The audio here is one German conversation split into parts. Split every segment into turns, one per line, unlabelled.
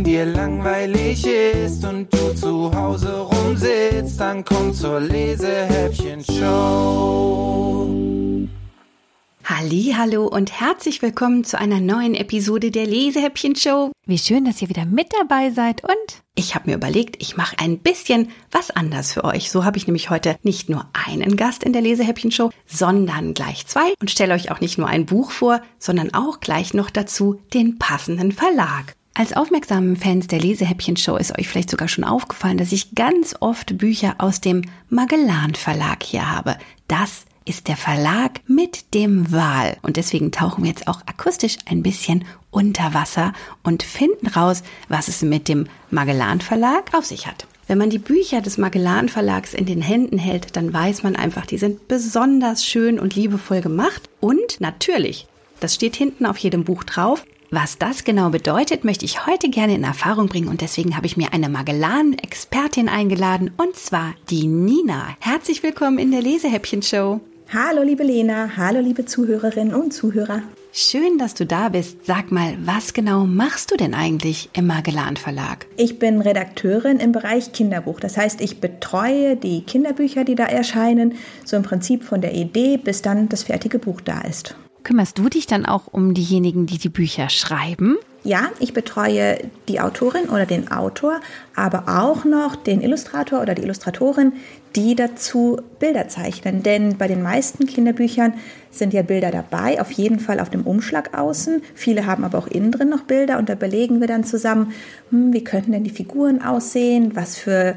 Wenn dir langweilig ist und du zu Hause rumsitzt, dann komm zur Lesehäppchen-Show.
Hallo und herzlich willkommen zu einer neuen Episode der Lesehäppchen Show.
Wie schön, dass ihr wieder mit dabei seid und
ich habe mir überlegt, ich mache ein bisschen was anders für euch. So habe ich nämlich heute nicht nur einen Gast in der Lesehäppchen Show, sondern gleich zwei und stelle euch auch nicht nur ein Buch vor, sondern auch gleich noch dazu den passenden Verlag. Als aufmerksamen Fans der Lesehäppchen Show ist euch vielleicht sogar schon aufgefallen, dass ich ganz oft Bücher aus dem Magellan Verlag hier habe. Das ist der Verlag mit dem Wal. Und deswegen tauchen wir jetzt auch akustisch ein bisschen unter Wasser und finden raus, was es mit dem Magellan Verlag auf sich hat. Wenn man die Bücher des Magellan Verlags in den Händen hält, dann weiß man einfach, die sind besonders schön und liebevoll gemacht. Und natürlich, das steht hinten auf jedem Buch drauf, was das genau bedeutet, möchte ich heute gerne in Erfahrung bringen und deswegen habe ich mir eine Magellan-Expertin eingeladen und zwar die Nina. Herzlich willkommen in der Lesehäppchen-Show.
Hallo liebe Lena, hallo liebe Zuhörerinnen und Zuhörer.
Schön, dass du da bist. Sag mal, was genau machst du denn eigentlich im Magellan Verlag?
Ich bin Redakteurin im Bereich Kinderbuch. Das heißt, ich betreue die Kinderbücher, die da erscheinen, so im Prinzip von der Idee, bis dann das fertige Buch da ist.
Kümmerst du dich dann auch um diejenigen, die die Bücher schreiben?
Ja, ich betreue die Autorin oder den Autor, aber auch noch den Illustrator oder die Illustratorin, die dazu Bilder zeichnen. Denn bei den meisten Kinderbüchern sind ja Bilder dabei, auf jeden Fall auf dem Umschlag außen. Viele haben aber auch innen drin noch Bilder und da überlegen wir dann zusammen, hm, wie könnten denn die Figuren aussehen, was für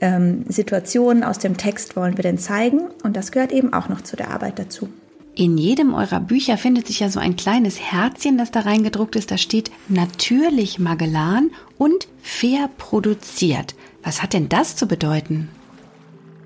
ähm, Situationen aus dem Text wollen wir denn zeigen. Und das gehört eben auch noch zu der Arbeit dazu.
In jedem eurer Bücher findet sich ja so ein kleines Herzchen, das da reingedruckt ist. Da steht natürlich Magellan und fair produziert. Was hat denn das zu bedeuten?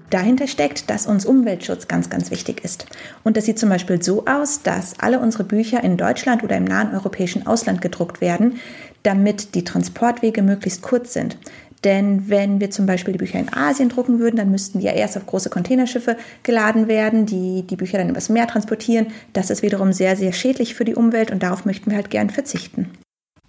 Dahinter steckt, dass uns Umweltschutz ganz, ganz wichtig ist. Und das sieht zum Beispiel so aus, dass alle unsere Bücher in Deutschland oder im nahen europäischen Ausland gedruckt werden, damit die Transportwege möglichst kurz sind. Denn wenn wir zum Beispiel die Bücher in Asien drucken würden, dann müssten die ja erst auf große Containerschiffe geladen werden, die die Bücher dann übers Meer transportieren. Das ist wiederum sehr, sehr schädlich für die Umwelt und darauf möchten wir halt gern verzichten.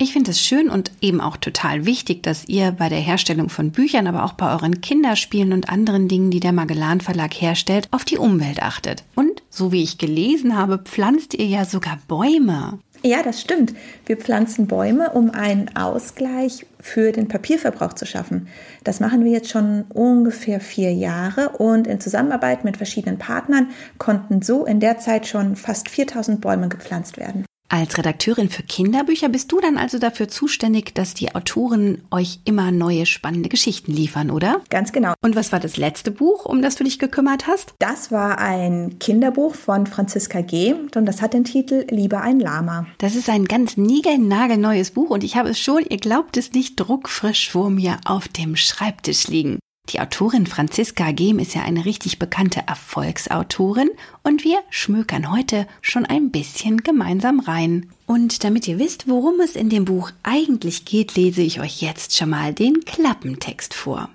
Ich finde es schön und eben auch total wichtig, dass ihr bei der Herstellung von Büchern, aber auch bei euren Kinderspielen und anderen Dingen, die der Magellan Verlag herstellt, auf die Umwelt achtet. Und, so wie ich gelesen habe, pflanzt ihr ja sogar Bäume.
Ja, das stimmt. Wir pflanzen Bäume, um einen Ausgleich für den Papierverbrauch zu schaffen. Das machen wir jetzt schon ungefähr vier Jahre und in Zusammenarbeit mit verschiedenen Partnern konnten so in der Zeit schon fast 4000 Bäume gepflanzt werden.
Als Redakteurin für Kinderbücher bist du dann also dafür zuständig, dass die Autoren euch immer neue spannende Geschichten liefern, oder?
Ganz genau.
Und was war das letzte Buch, um das du dich gekümmert hast?
Das war ein Kinderbuch von Franziska G. und das hat den Titel Lieber ein Lama.
Das ist ein ganz niegelnagelneues Buch und ich habe es schon, ihr glaubt es nicht, druckfrisch vor mir auf dem Schreibtisch liegen. Die Autorin Franziska Gehm ist ja eine richtig bekannte Erfolgsautorin und wir schmökern heute schon ein bisschen gemeinsam rein. Und damit ihr wisst, worum es in dem Buch eigentlich geht, lese ich euch jetzt schon mal den Klappentext vor.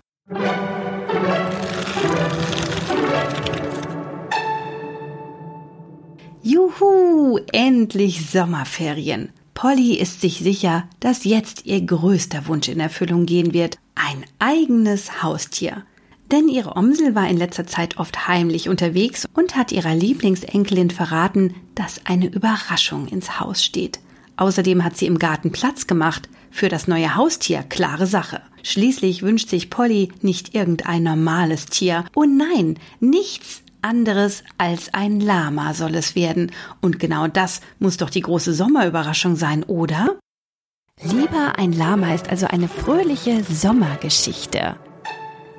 Juhu, endlich Sommerferien. Polly ist sich sicher, dass jetzt ihr größter Wunsch in Erfüllung gehen wird. Ein eigenes Haustier. Denn ihre Omsel war in letzter Zeit oft heimlich unterwegs und hat ihrer Lieblingsenkelin verraten, dass eine Überraschung ins Haus steht. Außerdem hat sie im Garten Platz gemacht für das neue Haustier, klare Sache. Schließlich wünscht sich Polly nicht irgendein normales Tier. Oh nein, nichts anderes als ein Lama soll es werden. Und genau das muss doch die große Sommerüberraschung sein, oder? Lieber ein Lama ist also eine fröhliche Sommergeschichte.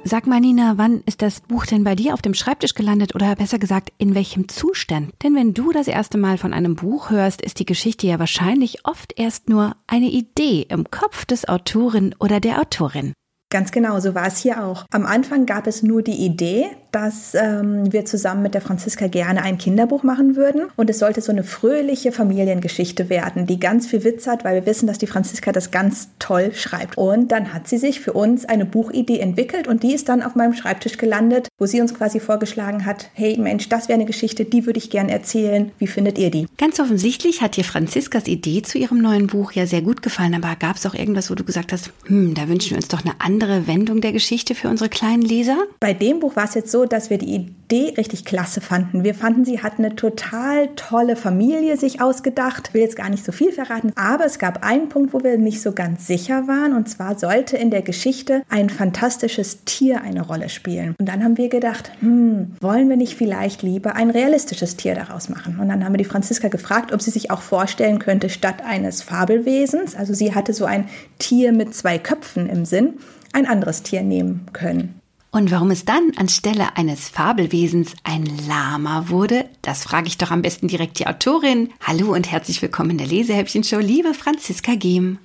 Sag mal, Nina, wann ist das Buch denn bei dir auf dem Schreibtisch gelandet oder besser gesagt, in welchem Zustand? Denn wenn du das erste Mal von einem Buch hörst, ist die Geschichte ja wahrscheinlich oft erst nur eine Idee im Kopf des Autorin oder der Autorin.
Ganz genau, so war es hier auch. Am Anfang gab es nur die Idee, dass ähm, wir zusammen mit der Franziska gerne ein Kinderbuch machen würden. Und es sollte so eine fröhliche Familiengeschichte werden, die ganz viel Witz hat, weil wir wissen, dass die Franziska das ganz toll schreibt. Und dann hat sie sich für uns eine Buchidee entwickelt und die ist dann auf meinem Schreibtisch gelandet, wo sie uns quasi vorgeschlagen hat, hey Mensch, das wäre eine Geschichte, die würde ich gerne erzählen. Wie findet ihr die?
Ganz offensichtlich hat dir Franziskas Idee zu ihrem neuen Buch ja sehr gut gefallen, aber gab es auch irgendwas, wo du gesagt hast, hm, da wünschen wir uns doch eine andere Wendung der Geschichte für unsere kleinen Leser?
Bei dem Buch war es jetzt so, dass wir die Idee richtig klasse fanden. Wir fanden, sie hat eine total tolle Familie sich ausgedacht. Ich will jetzt gar nicht so viel verraten, aber es gab einen Punkt, wo wir nicht so ganz sicher waren. Und zwar sollte in der Geschichte ein fantastisches Tier eine Rolle spielen. Und dann haben wir gedacht, hm, wollen wir nicht vielleicht lieber ein realistisches Tier daraus machen? Und dann haben wir die Franziska gefragt, ob sie sich auch vorstellen könnte, statt eines Fabelwesens, also sie hatte so ein Tier mit zwei Köpfen im Sinn, ein anderes Tier nehmen können.
Und warum es dann anstelle eines Fabelwesens ein Lama wurde, das frage ich doch am besten direkt die Autorin. Hallo und herzlich willkommen in der Lesehäppchen-Show, liebe Franziska Gehm.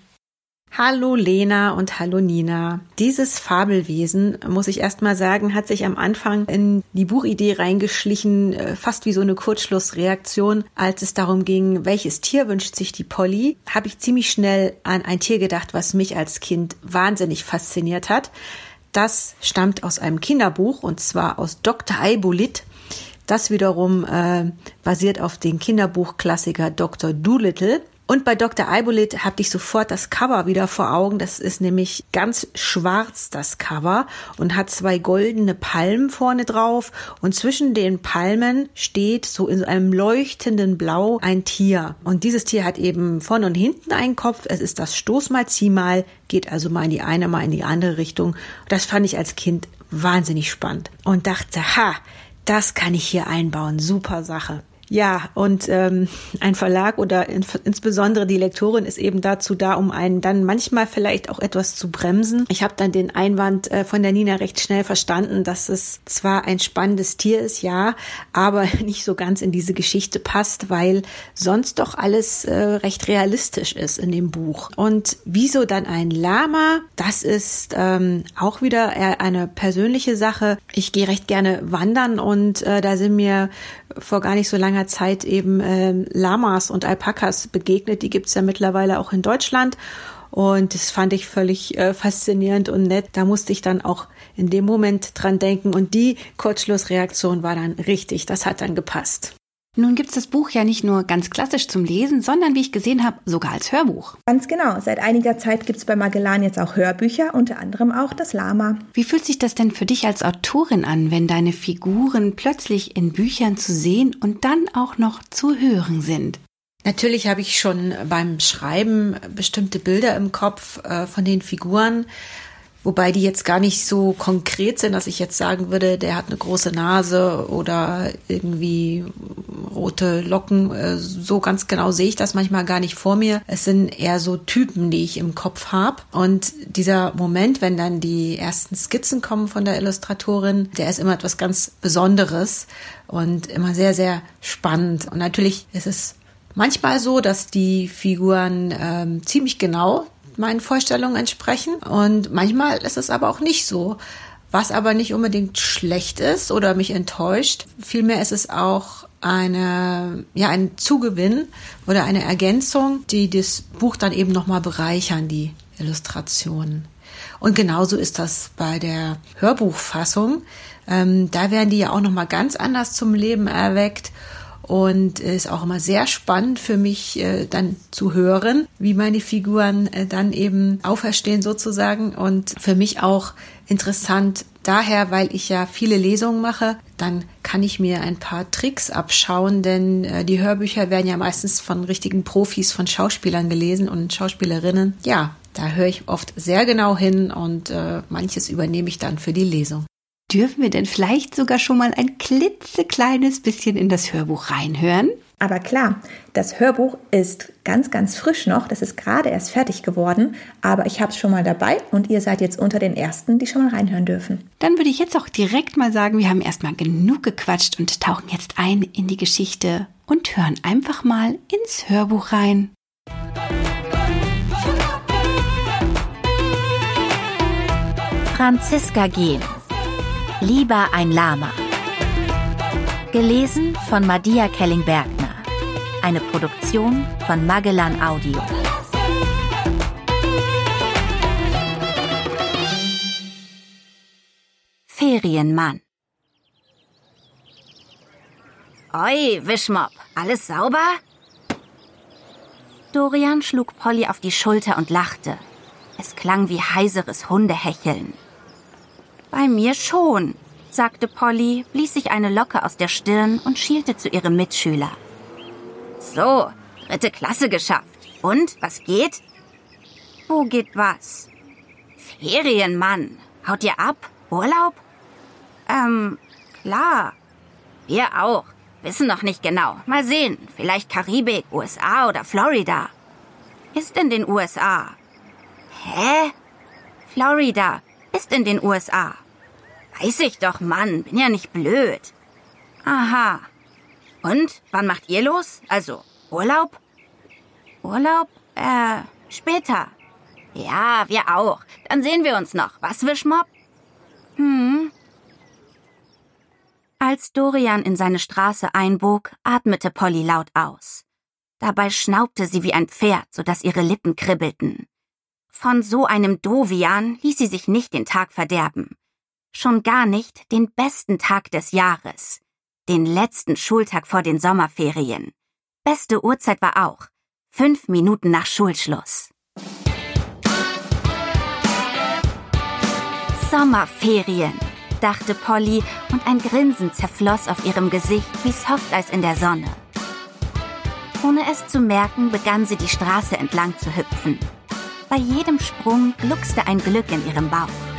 Hallo Lena und hallo Nina. Dieses Fabelwesen, muss ich erst mal sagen, hat sich am Anfang in die Buchidee reingeschlichen, äh, fast wie so eine Kurzschlussreaktion. Als es darum ging, welches Tier wünscht sich die Polly, habe ich ziemlich schnell an ein Tier gedacht, was mich als Kind wahnsinnig fasziniert hat. Das stammt aus einem Kinderbuch und zwar aus Dr. Eibolit. Das wiederum äh, basiert auf dem Kinderbuchklassiker Dr. Doolittle. Und bei Dr. Eibolit habe ich sofort das Cover wieder vor Augen. Das ist nämlich ganz schwarz, das Cover, und hat zwei goldene Palmen vorne drauf. Und zwischen den Palmen steht so in einem leuchtenden Blau ein Tier. Und dieses Tier hat eben vorne und hinten einen Kopf. Es ist das Stoßmal, Ziehmal, geht also mal in die eine, mal in die andere Richtung. Das fand ich als Kind wahnsinnig spannend und dachte, ha, das kann ich hier einbauen. Super Sache. Ja, und ähm, ein Verlag oder in, insbesondere die Lektorin ist eben dazu da, um einen dann manchmal vielleicht auch etwas zu bremsen. Ich habe dann den Einwand äh, von der Nina recht schnell verstanden, dass es zwar ein spannendes Tier ist, ja, aber nicht so ganz in diese Geschichte passt, weil sonst doch alles äh, recht realistisch ist in dem Buch. Und wieso dann ein Lama? Das ist ähm, auch wieder eher eine persönliche Sache. Ich gehe recht gerne wandern und äh, da sind mir vor gar nicht so langer Zeit eben äh, Lamas und Alpakas begegnet. Die gibt's ja mittlerweile auch in Deutschland. Und das fand ich völlig äh, faszinierend und nett. Da musste ich dann auch in dem Moment dran denken. Und die Kurzschlussreaktion war dann richtig. Das hat dann gepasst.
Nun gibt es das Buch ja nicht nur ganz klassisch zum Lesen, sondern wie ich gesehen habe, sogar als Hörbuch.
Ganz genau. Seit einiger Zeit gibt es bei Magellan jetzt auch Hörbücher, unter anderem auch das Lama.
Wie fühlt sich das denn für dich als Autorin an, wenn deine Figuren plötzlich in Büchern zu sehen und dann auch noch zu hören sind?
Natürlich habe ich schon beim Schreiben bestimmte Bilder im Kopf äh, von den Figuren. Wobei die jetzt gar nicht so konkret sind, dass ich jetzt sagen würde, der hat eine große Nase oder irgendwie rote Locken. Äh, so ganz genau sehe ich das manchmal gar nicht vor mir. Es sind eher so Typen, die ich im Kopf habe. Und dieser Moment, wenn dann die ersten Skizzen kommen von der Illustratorin, der ist immer etwas ganz Besonderes und immer sehr, sehr spannend. Und natürlich ist es manchmal so, dass die Figuren ähm, ziemlich genau meinen Vorstellungen entsprechen. Und manchmal ist es aber auch nicht so. Was aber nicht unbedingt schlecht ist oder mich enttäuscht. Vielmehr ist es auch eine, ja, ein Zugewinn oder eine Ergänzung, die das Buch dann eben nochmal bereichern, die Illustrationen. Und genauso ist das bei der Hörbuchfassung. Ähm, da werden die ja auch nochmal ganz anders zum Leben erweckt und ist auch immer sehr spannend für mich äh, dann zu hören, wie meine Figuren äh, dann eben auferstehen sozusagen und für mich auch interessant daher, weil ich ja viele Lesungen mache, dann kann ich mir ein paar Tricks abschauen, denn äh, die Hörbücher werden ja meistens von richtigen Profis, von Schauspielern gelesen und Schauspielerinnen. Ja, da höre ich oft sehr genau hin und äh, manches übernehme ich dann für die Lesung.
Dürfen wir denn vielleicht sogar schon mal ein klitzekleines bisschen in das Hörbuch reinhören?
Aber klar, das Hörbuch ist ganz, ganz frisch noch. Das ist gerade erst fertig geworden. Aber ich habe es schon mal dabei und ihr seid jetzt unter den Ersten, die schon mal reinhören dürfen.
Dann würde ich jetzt auch direkt mal sagen, wir haben erstmal genug gequatscht und tauchen jetzt ein in die Geschichte und hören einfach mal ins Hörbuch rein.
Franziska Gehn. Lieber ein Lama. Gelesen von Madia Kelling-Bergner. Eine Produktion von Magellan Audio. Ferienmann.
Oi, Wischmopp, alles sauber?
Dorian schlug Polly auf die Schulter und lachte. Es klang wie heiseres Hundehecheln. Bei mir schon, sagte Polly, blies sich eine Locke aus der Stirn und schielte zu ihrem Mitschüler.
So, dritte Klasse geschafft. Und, was geht?
Wo geht was?
Ferien, Mann. Haut ihr ab? Urlaub?
Ähm, klar.
Wir auch. Wissen noch nicht genau. Mal sehen. Vielleicht Karibik, USA oder Florida.
Ist in den USA.
Hä?
Florida ist in den USA.
Weiß ich doch, Mann. Bin ja nicht blöd.
Aha.
Und? Wann macht ihr los? Also, Urlaub?
Urlaub? Äh, später.
Ja, wir auch. Dann sehen wir uns noch. Was, Wischmopp?
Hm. Als Dorian in seine Straße einbog, atmete Polly laut aus. Dabei schnaubte sie wie ein Pferd, sodass ihre Lippen kribbelten. Von so einem Dovian ließ sie sich nicht den Tag verderben. Schon gar nicht den besten Tag des Jahres. Den letzten Schultag vor den Sommerferien. Beste Uhrzeit war auch. Fünf Minuten nach Schulschluss. Sommerferien, dachte Polly und ein Grinsen zerfloss auf ihrem Gesicht wie Softeis in der Sonne. Ohne es zu merken, begann sie die Straße entlang zu hüpfen. Bei jedem Sprung gluckste ein Glück in ihrem Bauch.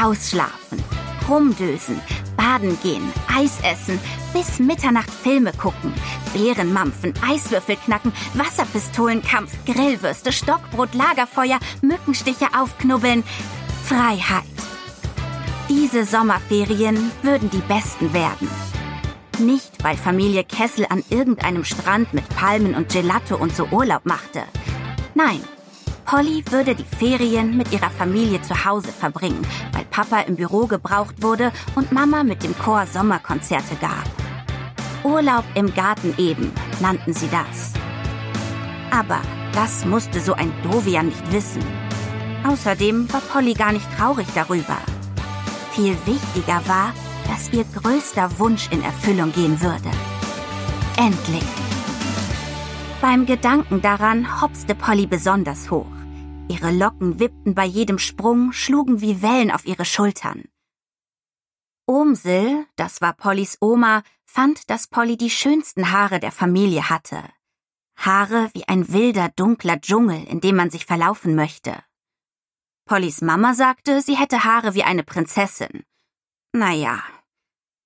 Ausschlafen, rumdösen, baden gehen, Eis essen, bis Mitternacht Filme gucken, Beeren mampfen, Eiswürfel knacken, Wasserpistolenkampf, Grillwürste, Stockbrot, Lagerfeuer, Mückenstiche aufknubbeln. Freiheit. Diese Sommerferien würden die besten werden. Nicht, weil Familie Kessel an irgendeinem Strand mit Palmen und Gelato und so Urlaub machte. Nein, Polly würde die Ferien mit ihrer Familie zu Hause verbringen, weil Papa im Büro gebraucht wurde und Mama mit dem Chor Sommerkonzerte gab. Urlaub im Garten eben nannten sie das. Aber das musste so ein Dovian nicht wissen. Außerdem war Polly gar nicht traurig darüber. Viel wichtiger war, dass ihr größter Wunsch in Erfüllung gehen würde. Endlich. Beim Gedanken daran hopste Polly besonders hoch. Ihre Locken wippten bei jedem Sprung, schlugen wie Wellen auf ihre Schultern. Omsil, das war Pollys Oma, fand, dass Polly die schönsten Haare der Familie hatte. Haare wie ein wilder, dunkler Dschungel, in dem man sich verlaufen möchte. Pollys Mama sagte, sie hätte Haare wie eine Prinzessin. Naja.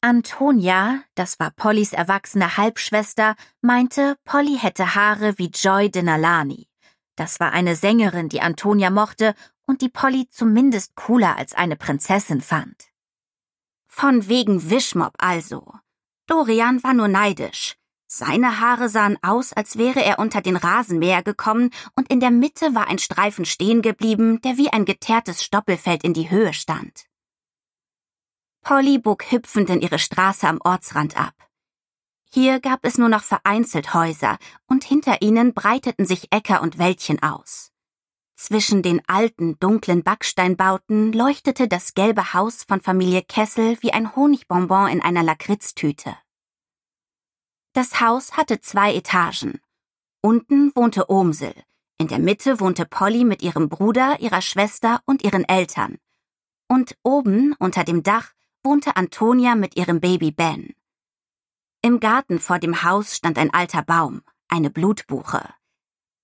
Antonia, das war Pollys erwachsene Halbschwester, meinte, Polly hätte Haare wie Joy Denalani. Das war eine Sängerin, die Antonia mochte und die Polly zumindest cooler als eine Prinzessin fand. Von wegen Wischmob also. Dorian war nur neidisch. Seine Haare sahen aus, als wäre er unter den Rasenmäher gekommen und in der Mitte war ein Streifen stehen geblieben, der wie ein geteertes Stoppelfeld in die Höhe stand. Polly bog hüpfend in ihre Straße am Ortsrand ab. Hier gab es nur noch vereinzelt Häuser, und hinter ihnen breiteten sich Äcker und Wäldchen aus. Zwischen den alten, dunklen Backsteinbauten leuchtete das gelbe Haus von Familie Kessel wie ein Honigbonbon in einer Lakritztüte. Das Haus hatte zwei Etagen. Unten wohnte Omsel, in der Mitte wohnte Polly mit ihrem Bruder, ihrer Schwester und ihren Eltern. Und oben, unter dem Dach, wohnte Antonia mit ihrem Baby Ben. Im Garten vor dem Haus stand ein alter Baum, eine Blutbuche.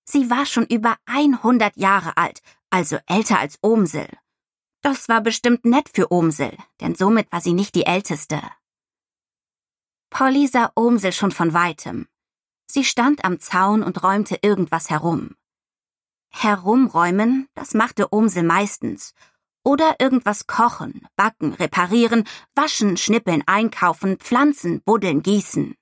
Sie war schon über 100 Jahre alt, also älter als Omsel. Das war bestimmt nett für Omsel, denn somit war sie nicht die Älteste. Polly sah Omsel schon von weitem. Sie stand am Zaun und räumte irgendwas herum. Herumräumen, das machte Omsel meistens, oder irgendwas kochen, backen, reparieren, waschen, schnippeln, einkaufen, pflanzen, buddeln, gießen.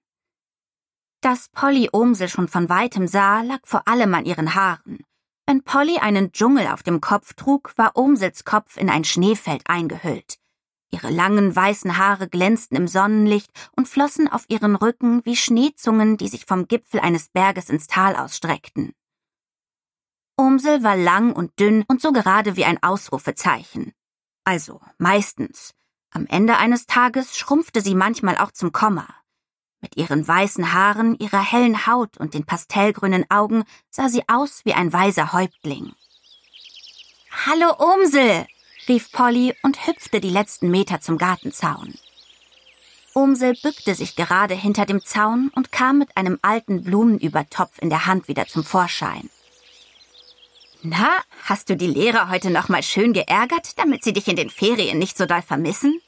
Dass Polly Omsel schon von weitem sah, lag vor allem an ihren Haaren. Wenn Polly einen Dschungel auf dem Kopf trug, war Omsels Kopf in ein Schneefeld eingehüllt. Ihre langen weißen Haare glänzten im Sonnenlicht und flossen auf ihren Rücken wie Schneezungen, die sich vom Gipfel eines Berges ins Tal ausstreckten. Omsel war lang und dünn und so gerade wie ein Ausrufezeichen. Also meistens. Am Ende eines Tages schrumpfte sie manchmal auch zum Komma. Mit ihren weißen Haaren, ihrer hellen Haut und den pastellgrünen Augen sah sie aus wie ein weiser Häuptling. Hallo Omsel, rief Polly und hüpfte die letzten Meter zum Gartenzaun. Omsel bückte sich gerade hinter dem Zaun und kam mit einem alten Blumenübertopf in der Hand wieder zum Vorschein. Na, hast du die Lehrer heute noch mal schön geärgert, damit sie dich in den Ferien nicht so doll vermissen?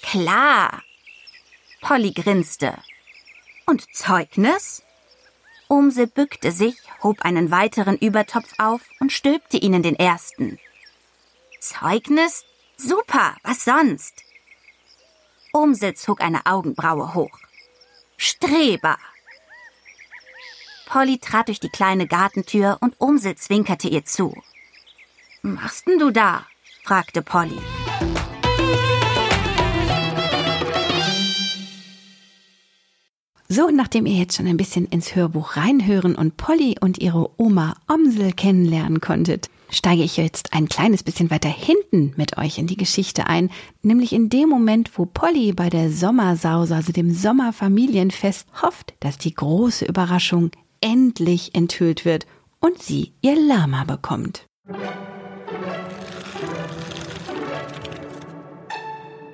Klar. Polly grinste. Und Zeugnis? Umse bückte sich, hob einen weiteren Übertopf auf und stülpte ihnen den ersten. Zeugnis? Super, was sonst? Umsel zog eine Augenbraue hoch. Streber! Polly trat durch die kleine Gartentür und Umsel zwinkerte ihr zu. Machst denn du da? fragte Polly.
So, nachdem ihr jetzt schon ein bisschen ins Hörbuch reinhören und Polly und ihre Oma Omsel kennenlernen konntet, steige ich jetzt ein kleines bisschen weiter hinten mit euch in die Geschichte ein, nämlich in dem Moment, wo Polly bei der Sommersause, also dem Sommerfamilienfest, hofft, dass die große Überraschung endlich enthüllt wird und sie ihr Lama bekommt.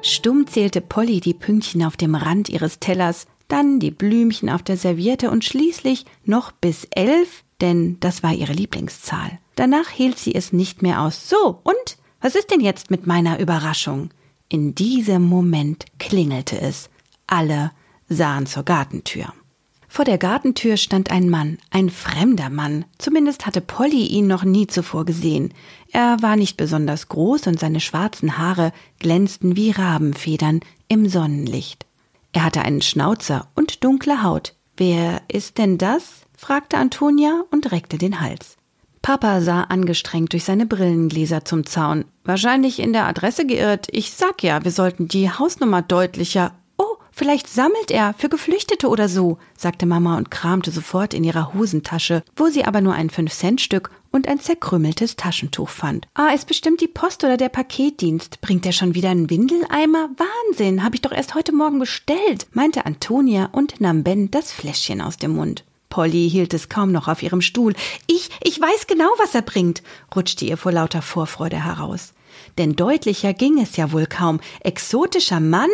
Stumm zählte Polly die Pünktchen auf dem Rand ihres Tellers, dann die Blümchen auf der Serviette und schließlich noch bis elf, denn das war ihre Lieblingszahl. Danach hielt sie es nicht mehr aus. So, und? Was ist denn jetzt mit meiner Überraschung? In diesem Moment klingelte es. Alle sahen zur Gartentür. Vor der Gartentür stand ein Mann, ein fremder Mann. Zumindest hatte Polly ihn noch nie zuvor gesehen. Er war nicht besonders groß und seine schwarzen Haare glänzten wie Rabenfedern im Sonnenlicht. Er hatte einen Schnauzer und dunkle Haut. Wer ist denn das? fragte Antonia und reckte den Hals. Papa sah angestrengt durch seine Brillengläser zum Zaun. Wahrscheinlich in der Adresse geirrt. Ich sag ja, wir sollten die Hausnummer deutlicher Vielleicht sammelt er für Geflüchtete oder so, sagte Mama und kramte sofort in ihrer Hosentasche, wo sie aber nur ein Fünf-Cent-Stück und ein zerkrümmeltes Taschentuch fand. Ah, ist bestimmt die Post oder der Paketdienst. Bringt er schon wieder einen Windeleimer? Wahnsinn, habe ich doch erst heute Morgen bestellt, meinte Antonia und nahm Ben das Fläschchen aus dem Mund. Polly hielt es kaum noch auf ihrem Stuhl. Ich, ich weiß genau, was er bringt, rutschte ihr vor lauter Vorfreude heraus. Denn deutlicher ging es ja wohl kaum. Exotischer Mann,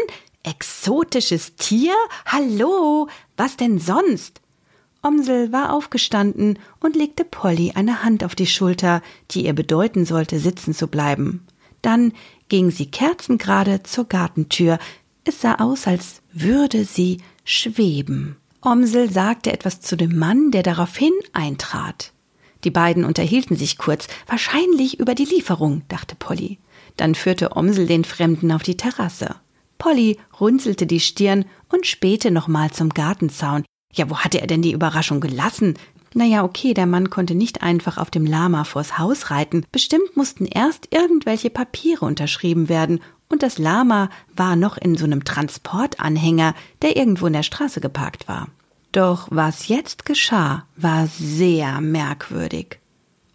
Exotisches Tier? Hallo, was denn sonst? Omsel war aufgestanden und legte Polly eine Hand auf die Schulter, die ihr bedeuten sollte, sitzen zu bleiben. Dann ging sie kerzengerade zur Gartentür. Es sah aus, als würde sie schweben. Omsel sagte etwas zu dem Mann, der daraufhin eintrat. Die beiden unterhielten sich kurz, wahrscheinlich über die Lieferung, dachte Polly. Dann führte Omsel den Fremden auf die Terrasse. Polly runzelte die Stirn und spähte nochmal zum Gartenzaun. Ja, wo hatte er denn die Überraschung gelassen? Naja, okay, der Mann konnte nicht einfach auf dem Lama vors Haus reiten. Bestimmt mussten erst irgendwelche Papiere unterschrieben werden, und das Lama war noch in so einem Transportanhänger, der irgendwo in der Straße geparkt war. Doch was jetzt geschah, war sehr merkwürdig.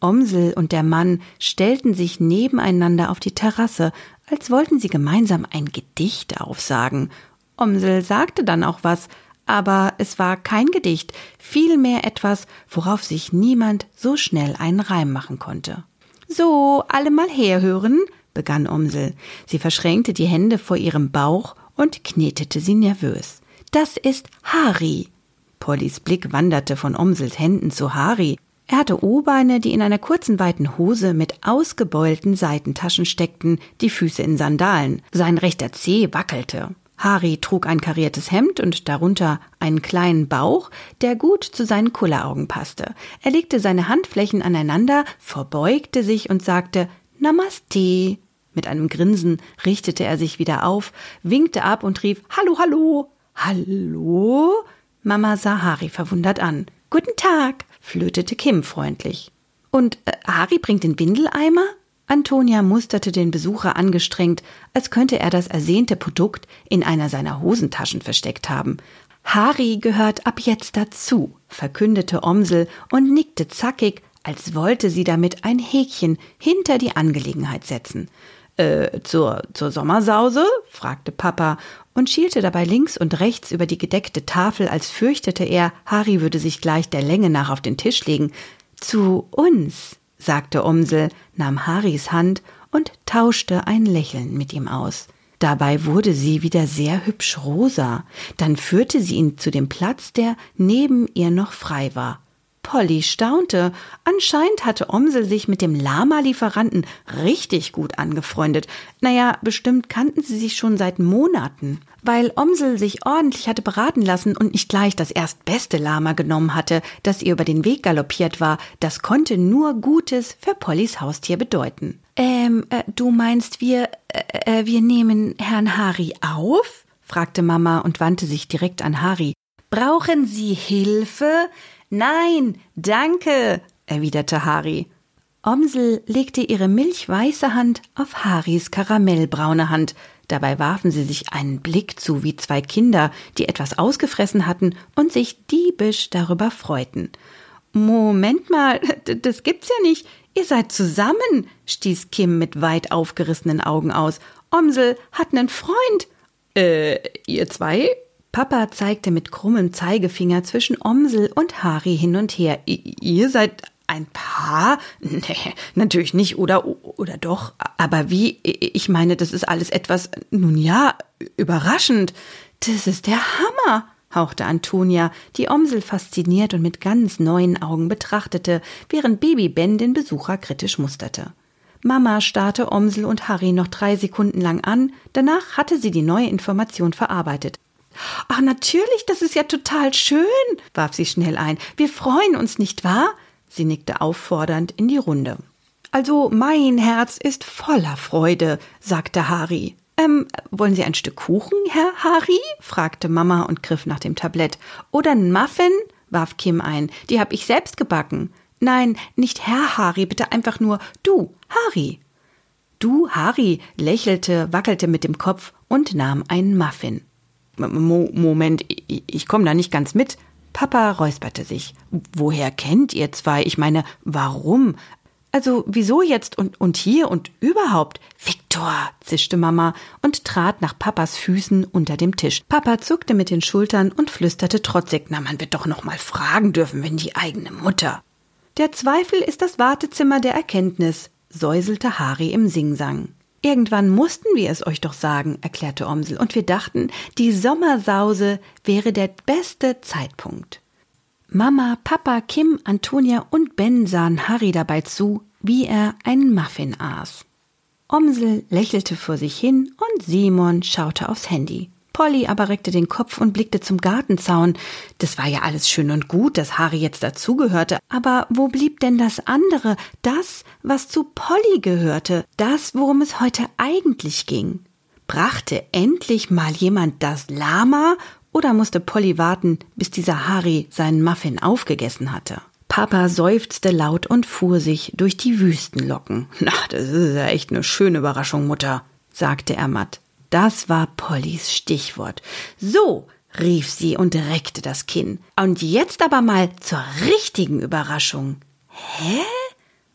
Omsel und der Mann stellten sich nebeneinander auf die Terrasse als wollten sie gemeinsam ein Gedicht aufsagen. Omsel sagte dann auch was, aber es war kein Gedicht, vielmehr etwas, worauf sich niemand so schnell einen Reim machen konnte. So, alle mal herhören, begann Omsel. Sie verschränkte die Hände vor ihrem Bauch und knetete sie nervös. Das ist Hari. Pollys Blick wanderte von Omsels Händen zu Hari. Er hatte O-Beine, die in einer kurzen weiten Hose mit ausgebeulten Seitentaschen steckten, die Füße in Sandalen. Sein rechter Zeh wackelte. Harry trug ein kariertes Hemd und darunter einen kleinen Bauch, der gut zu seinen Kulleraugen passte. Er legte seine Handflächen aneinander, verbeugte sich und sagte Namaste. Mit einem Grinsen richtete er sich wieder auf, winkte ab und rief Hallo, hallo. Hallo? Mama sah Harry verwundert an. Guten Tag flötete Kim freundlich. Und äh, Harry bringt den Windeleimer? Antonia musterte den Besucher angestrengt, als könnte er das ersehnte Produkt in einer seiner Hosentaschen versteckt haben. Harry gehört ab jetzt dazu, verkündete Omsel und nickte zackig, als wollte sie damit ein Häkchen hinter die Angelegenheit setzen. Äh, zur, zur Sommersause? fragte Papa und schielte dabei links und rechts über die gedeckte Tafel, als fürchtete er, Harry würde sich gleich der Länge nach auf den Tisch legen. Zu uns, sagte Omsel, nahm Harrys Hand und tauschte ein Lächeln mit ihm aus. Dabei wurde sie wieder sehr hübsch rosa. Dann führte sie ihn zu dem Platz, der neben ihr noch frei war. Polly staunte. Anscheinend hatte Omsel sich mit dem Lama-Lieferanten richtig gut angefreundet. Naja, bestimmt kannten sie sich schon seit Monaten. Weil Omsel sich ordentlich hatte beraten lassen und nicht gleich das erstbeste Lama genommen hatte, das ihr über den Weg galoppiert war, das konnte nur Gutes für Pollys Haustier bedeuten. Ähm, äh, du meinst, wir, äh, äh wir nehmen Herrn Harry auf? fragte Mama und wandte sich direkt an Harry. Brauchen Sie Hilfe? Nein, danke, erwiderte Harry. Omsel legte ihre milchweiße Hand auf Haris karamellbraune Hand. Dabei warfen sie sich einen Blick zu wie zwei Kinder, die etwas ausgefressen hatten und sich diebisch darüber freuten. Moment mal, das gibt's ja nicht. Ihr seid zusammen, stieß Kim mit weit aufgerissenen Augen aus. Omsel hat nen Freund. Äh, ihr zwei? Papa zeigte mit krummem Zeigefinger zwischen Omsel und Harry hin und her. Ihr seid ein Paar? Nee, natürlich nicht, oder, oder doch? Aber wie? Ich meine, das ist alles etwas, nun ja, überraschend. Das ist der Hammer, hauchte Antonia, die Omsel fasziniert und mit ganz neuen Augen betrachtete, während Baby Ben den Besucher kritisch musterte. Mama starrte Omsel und Harry noch drei Sekunden lang an, danach hatte sie die neue Information verarbeitet. Ach, natürlich, das ist ja total schön, warf sie schnell ein. Wir freuen uns, nicht wahr? Sie nickte auffordernd in die Runde. Also mein Herz ist voller Freude, sagte Harry. Ähm, wollen Sie ein Stück Kuchen, Herr Harry? fragte Mama und griff nach dem Tablett. Oder ein Muffin? warf Kim ein. Die hab ich selbst gebacken. Nein, nicht Herr Harry, bitte einfach nur du, Harry. Du, Harry, lächelte, wackelte mit dem Kopf und nahm einen Muffin. Mo Moment, ich, ich komme da nicht ganz mit. Papa räusperte sich. Woher kennt ihr zwei? Ich meine, warum? Also, wieso jetzt und, und hier und überhaupt? Viktor, zischte Mama und trat nach Papas Füßen unter dem Tisch. Papa zuckte mit den Schultern und flüsterte trotzig, na, man wird doch noch mal fragen dürfen, wenn die eigene Mutter. Der Zweifel ist das Wartezimmer der Erkenntnis, säuselte Harry im Singsang. Irgendwann mussten wir es euch doch sagen, erklärte Omsel, und wir dachten, die Sommersause wäre der beste Zeitpunkt. Mama, Papa, Kim, Antonia und Ben sahen Harry dabei zu, wie er einen Muffin aß. Omsel lächelte vor sich hin und Simon schaute aufs Handy. Polly aber reckte den Kopf und blickte zum Gartenzaun. Das war ja alles schön und gut, dass Harry jetzt dazugehörte, aber wo blieb denn das andere, das, was zu Polly gehörte, das, worum es heute eigentlich ging? Brachte endlich mal jemand das Lama oder musste Polly warten, bis dieser Harry seinen Muffin aufgegessen hatte? Papa seufzte laut und fuhr sich durch die Wüstenlocken. Na, das ist ja echt eine schöne Überraschung, Mutter, sagte er matt. Das war Pollys Stichwort. So, rief sie und reckte das Kinn. Und jetzt aber mal zur richtigen Überraschung. Hä?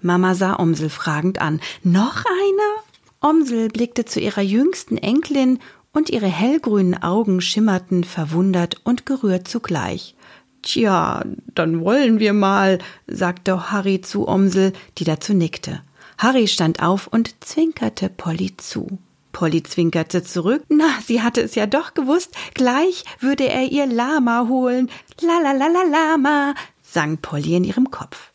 Mama sah Omsel fragend an. Noch einer? Omsel blickte zu ihrer jüngsten Enkelin und ihre hellgrünen Augen schimmerten verwundert und gerührt zugleich. Tja, dann wollen wir mal, sagte Harry zu Omsel, die dazu nickte. Harry stand auf und zwinkerte Polly zu. Polly zwinkerte zurück. Na, sie hatte es ja doch gewusst. Gleich würde er ihr Lama holen. La la la la Lama, sang Polly in ihrem Kopf.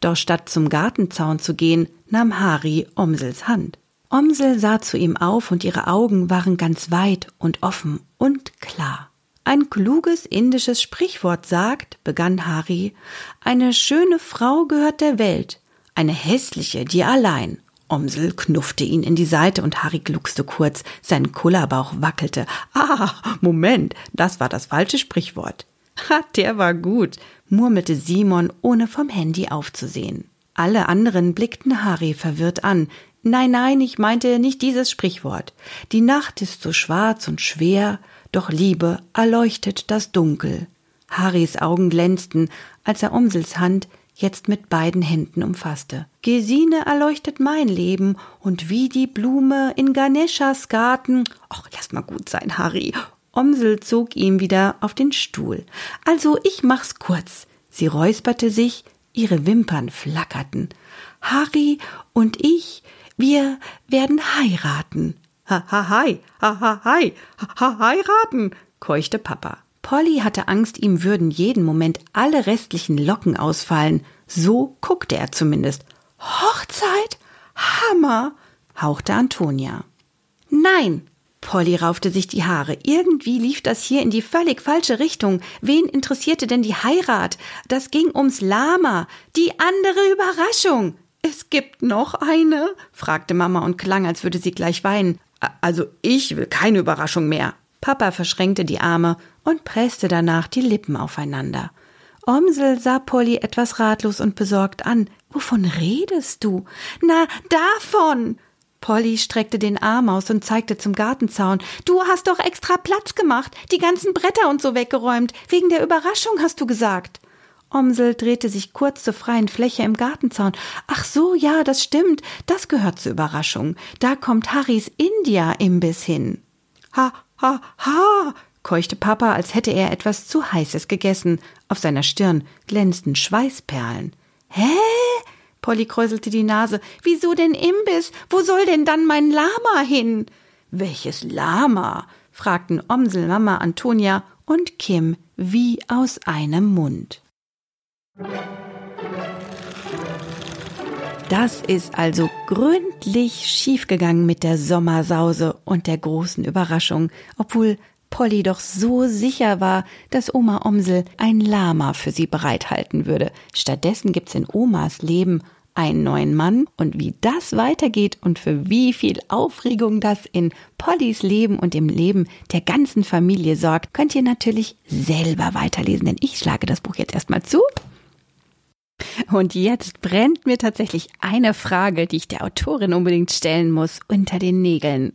Doch statt zum Gartenzaun zu gehen, nahm Harry Omsels Hand. Omsel sah zu ihm auf und ihre Augen waren ganz weit und offen und klar. Ein kluges indisches Sprichwort sagt, begann Harry, eine schöne Frau gehört der Welt, eine hässliche dir allein. Omsel knuffte ihn in die Seite und Harry gluckste kurz, sein Kullerbauch wackelte. Ah, Moment, das war das falsche Sprichwort. Ha, der war gut, murmelte Simon, ohne vom Handy aufzusehen. Alle anderen blickten Harry verwirrt an. Nein, nein, ich meinte nicht dieses Sprichwort. Die Nacht ist so schwarz und schwer, doch Liebe erleuchtet das Dunkel. Harrys Augen glänzten, als er Umsels Hand jetzt mit beiden Händen umfasste. Gesine erleuchtet mein Leben und wie die Blume in Ganeshas Garten. Ach, lass mal gut sein, Harry. Omsel zog ihm wieder auf den Stuhl. Also, ich mach's kurz. Sie räusperte sich, ihre Wimpern flackerten. Harry und ich, wir werden heiraten. Ha, ha, hi, ha, ha, ha, ha, heiraten, keuchte Papa. Polly hatte Angst, ihm würden jeden Moment alle restlichen Locken ausfallen. So guckte er zumindest. Hochzeit? Hammer! hauchte Antonia. Nein! Polly raufte sich die Haare. Irgendwie lief das hier in die völlig falsche Richtung. Wen interessierte denn die Heirat? Das ging ums Lama. Die andere Überraschung. Es gibt noch eine? fragte Mama und klang, als würde sie gleich weinen. Also ich will keine Überraschung mehr. Papa verschränkte die Arme und presste danach die Lippen aufeinander. Omsel sah Polly etwas ratlos und besorgt an. Wovon redest du? Na, davon! Polly streckte den Arm aus und zeigte zum Gartenzaun. Du hast doch extra Platz gemacht, die ganzen Bretter und so weggeräumt. Wegen der Überraschung hast du gesagt. Omsel drehte sich kurz zur freien Fläche im Gartenzaun. Ach so, ja, das stimmt. Das gehört zur Überraschung. Da kommt Harrys India-Imbiss hin. Ha, ha, ha, keuchte Papa, als hätte er etwas zu Heißes gegessen. Auf seiner Stirn glänzten Schweißperlen. Hä? Polly kräuselte die Nase. Wieso denn Imbiss? Wo soll denn dann mein Lama hin? Welches Lama? fragten Omsel Mama Antonia und Kim wie aus einem Mund. Das ist also gründlich schiefgegangen mit der Sommersause und der großen Überraschung, obwohl Polly doch so sicher war, dass Oma Omsel ein Lama für sie bereithalten würde. Stattdessen gibt's in Omas Leben einen neuen Mann und wie das weitergeht und für wie viel Aufregung das in Pollys Leben und im Leben der ganzen Familie sorgt, könnt ihr natürlich selber weiterlesen, denn ich schlage das Buch jetzt erstmal zu. Und jetzt brennt mir tatsächlich eine Frage, die ich der Autorin unbedingt stellen muss, unter den Nägeln.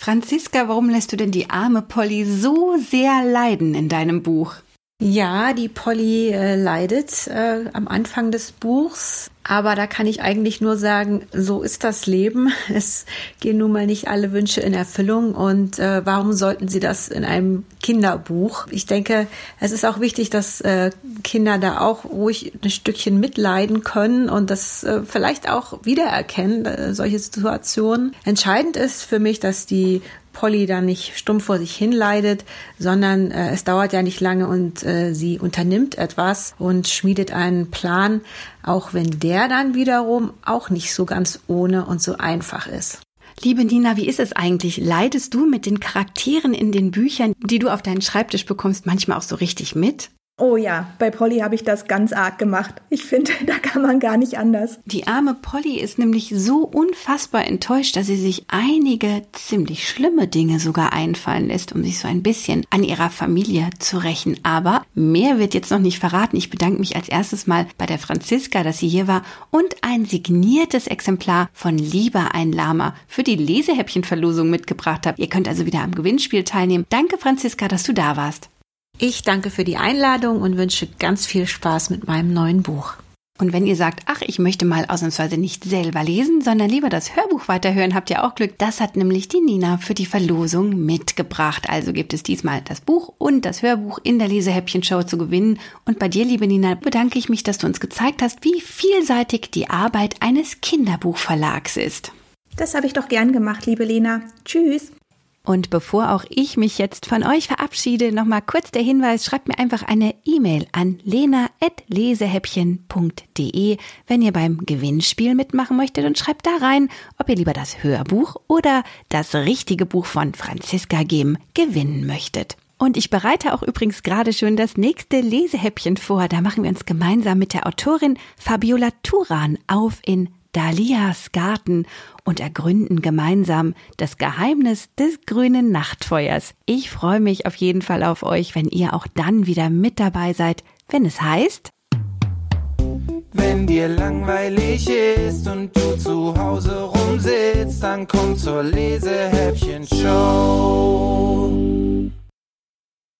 Franziska, warum lässt du denn die arme Polly so sehr leiden in deinem Buch?
Ja, die Polly äh, leidet äh, am Anfang des Buchs, aber da kann ich eigentlich nur sagen, so ist das Leben. Es gehen nun mal nicht alle Wünsche in Erfüllung und äh, warum sollten sie das in einem Kinderbuch? Ich denke, es ist auch wichtig, dass äh, Kinder da auch ruhig ein Stückchen mitleiden können und das äh, vielleicht auch wiedererkennen, äh, solche Situationen. Entscheidend ist für mich, dass die Polly dann nicht stumpf vor sich hinleidet, sondern äh, es dauert ja nicht lange und äh, sie unternimmt etwas und schmiedet einen Plan, auch wenn der dann wiederum auch nicht so ganz ohne und so einfach ist.
Liebe Nina, wie ist es eigentlich? Leidest du mit den Charakteren in den Büchern, die du auf deinen Schreibtisch bekommst, manchmal auch so richtig mit?
Oh ja, bei Polly habe ich das ganz arg gemacht. Ich finde, da kann man gar nicht anders.
Die arme Polly ist nämlich so unfassbar enttäuscht, dass sie sich einige ziemlich schlimme Dinge sogar einfallen lässt, um sich so ein bisschen an ihrer Familie zu rächen. Aber mehr wird jetzt noch nicht verraten. Ich bedanke mich als erstes mal bei der Franziska, dass sie hier war und ein signiertes Exemplar von Lieber ein Lama für die Lesehäppchenverlosung mitgebracht habe. Ihr könnt also wieder am Gewinnspiel teilnehmen. Danke, Franziska, dass du da warst.
Ich danke für die Einladung und wünsche ganz viel Spaß mit meinem neuen Buch.
Und wenn ihr sagt, ach, ich möchte mal ausnahmsweise nicht selber lesen, sondern lieber das Hörbuch weiterhören, habt ihr auch Glück. Das hat nämlich die Nina für die Verlosung mitgebracht. Also gibt es diesmal das Buch und das Hörbuch in der Lesehäppchen-Show zu gewinnen. Und bei dir, liebe Nina, bedanke ich mich, dass du uns gezeigt hast, wie vielseitig die Arbeit eines Kinderbuchverlags ist.
Das habe ich doch gern gemacht, liebe Lena. Tschüss.
Und bevor auch ich mich jetzt von euch verabschiede, nochmal kurz der Hinweis, schreibt mir einfach eine E-Mail an lena.lesehäppchen.de, wenn ihr beim Gewinnspiel mitmachen möchtet und schreibt da rein, ob ihr lieber das Hörbuch oder das richtige Buch von Franziska Gem gewinnen möchtet. Und ich bereite auch übrigens gerade schon das nächste Lesehäppchen vor. Da machen wir uns gemeinsam mit der Autorin Fabiola Turan auf in Dalias Garten und ergründen gemeinsam das Geheimnis des grünen Nachtfeuers. Ich freue mich auf jeden Fall auf euch, wenn ihr auch dann wieder mit dabei seid, wenn es heißt
Wenn dir langweilig ist und du zu Hause rumsitzt, dann komm zur Lesehäppchen Show.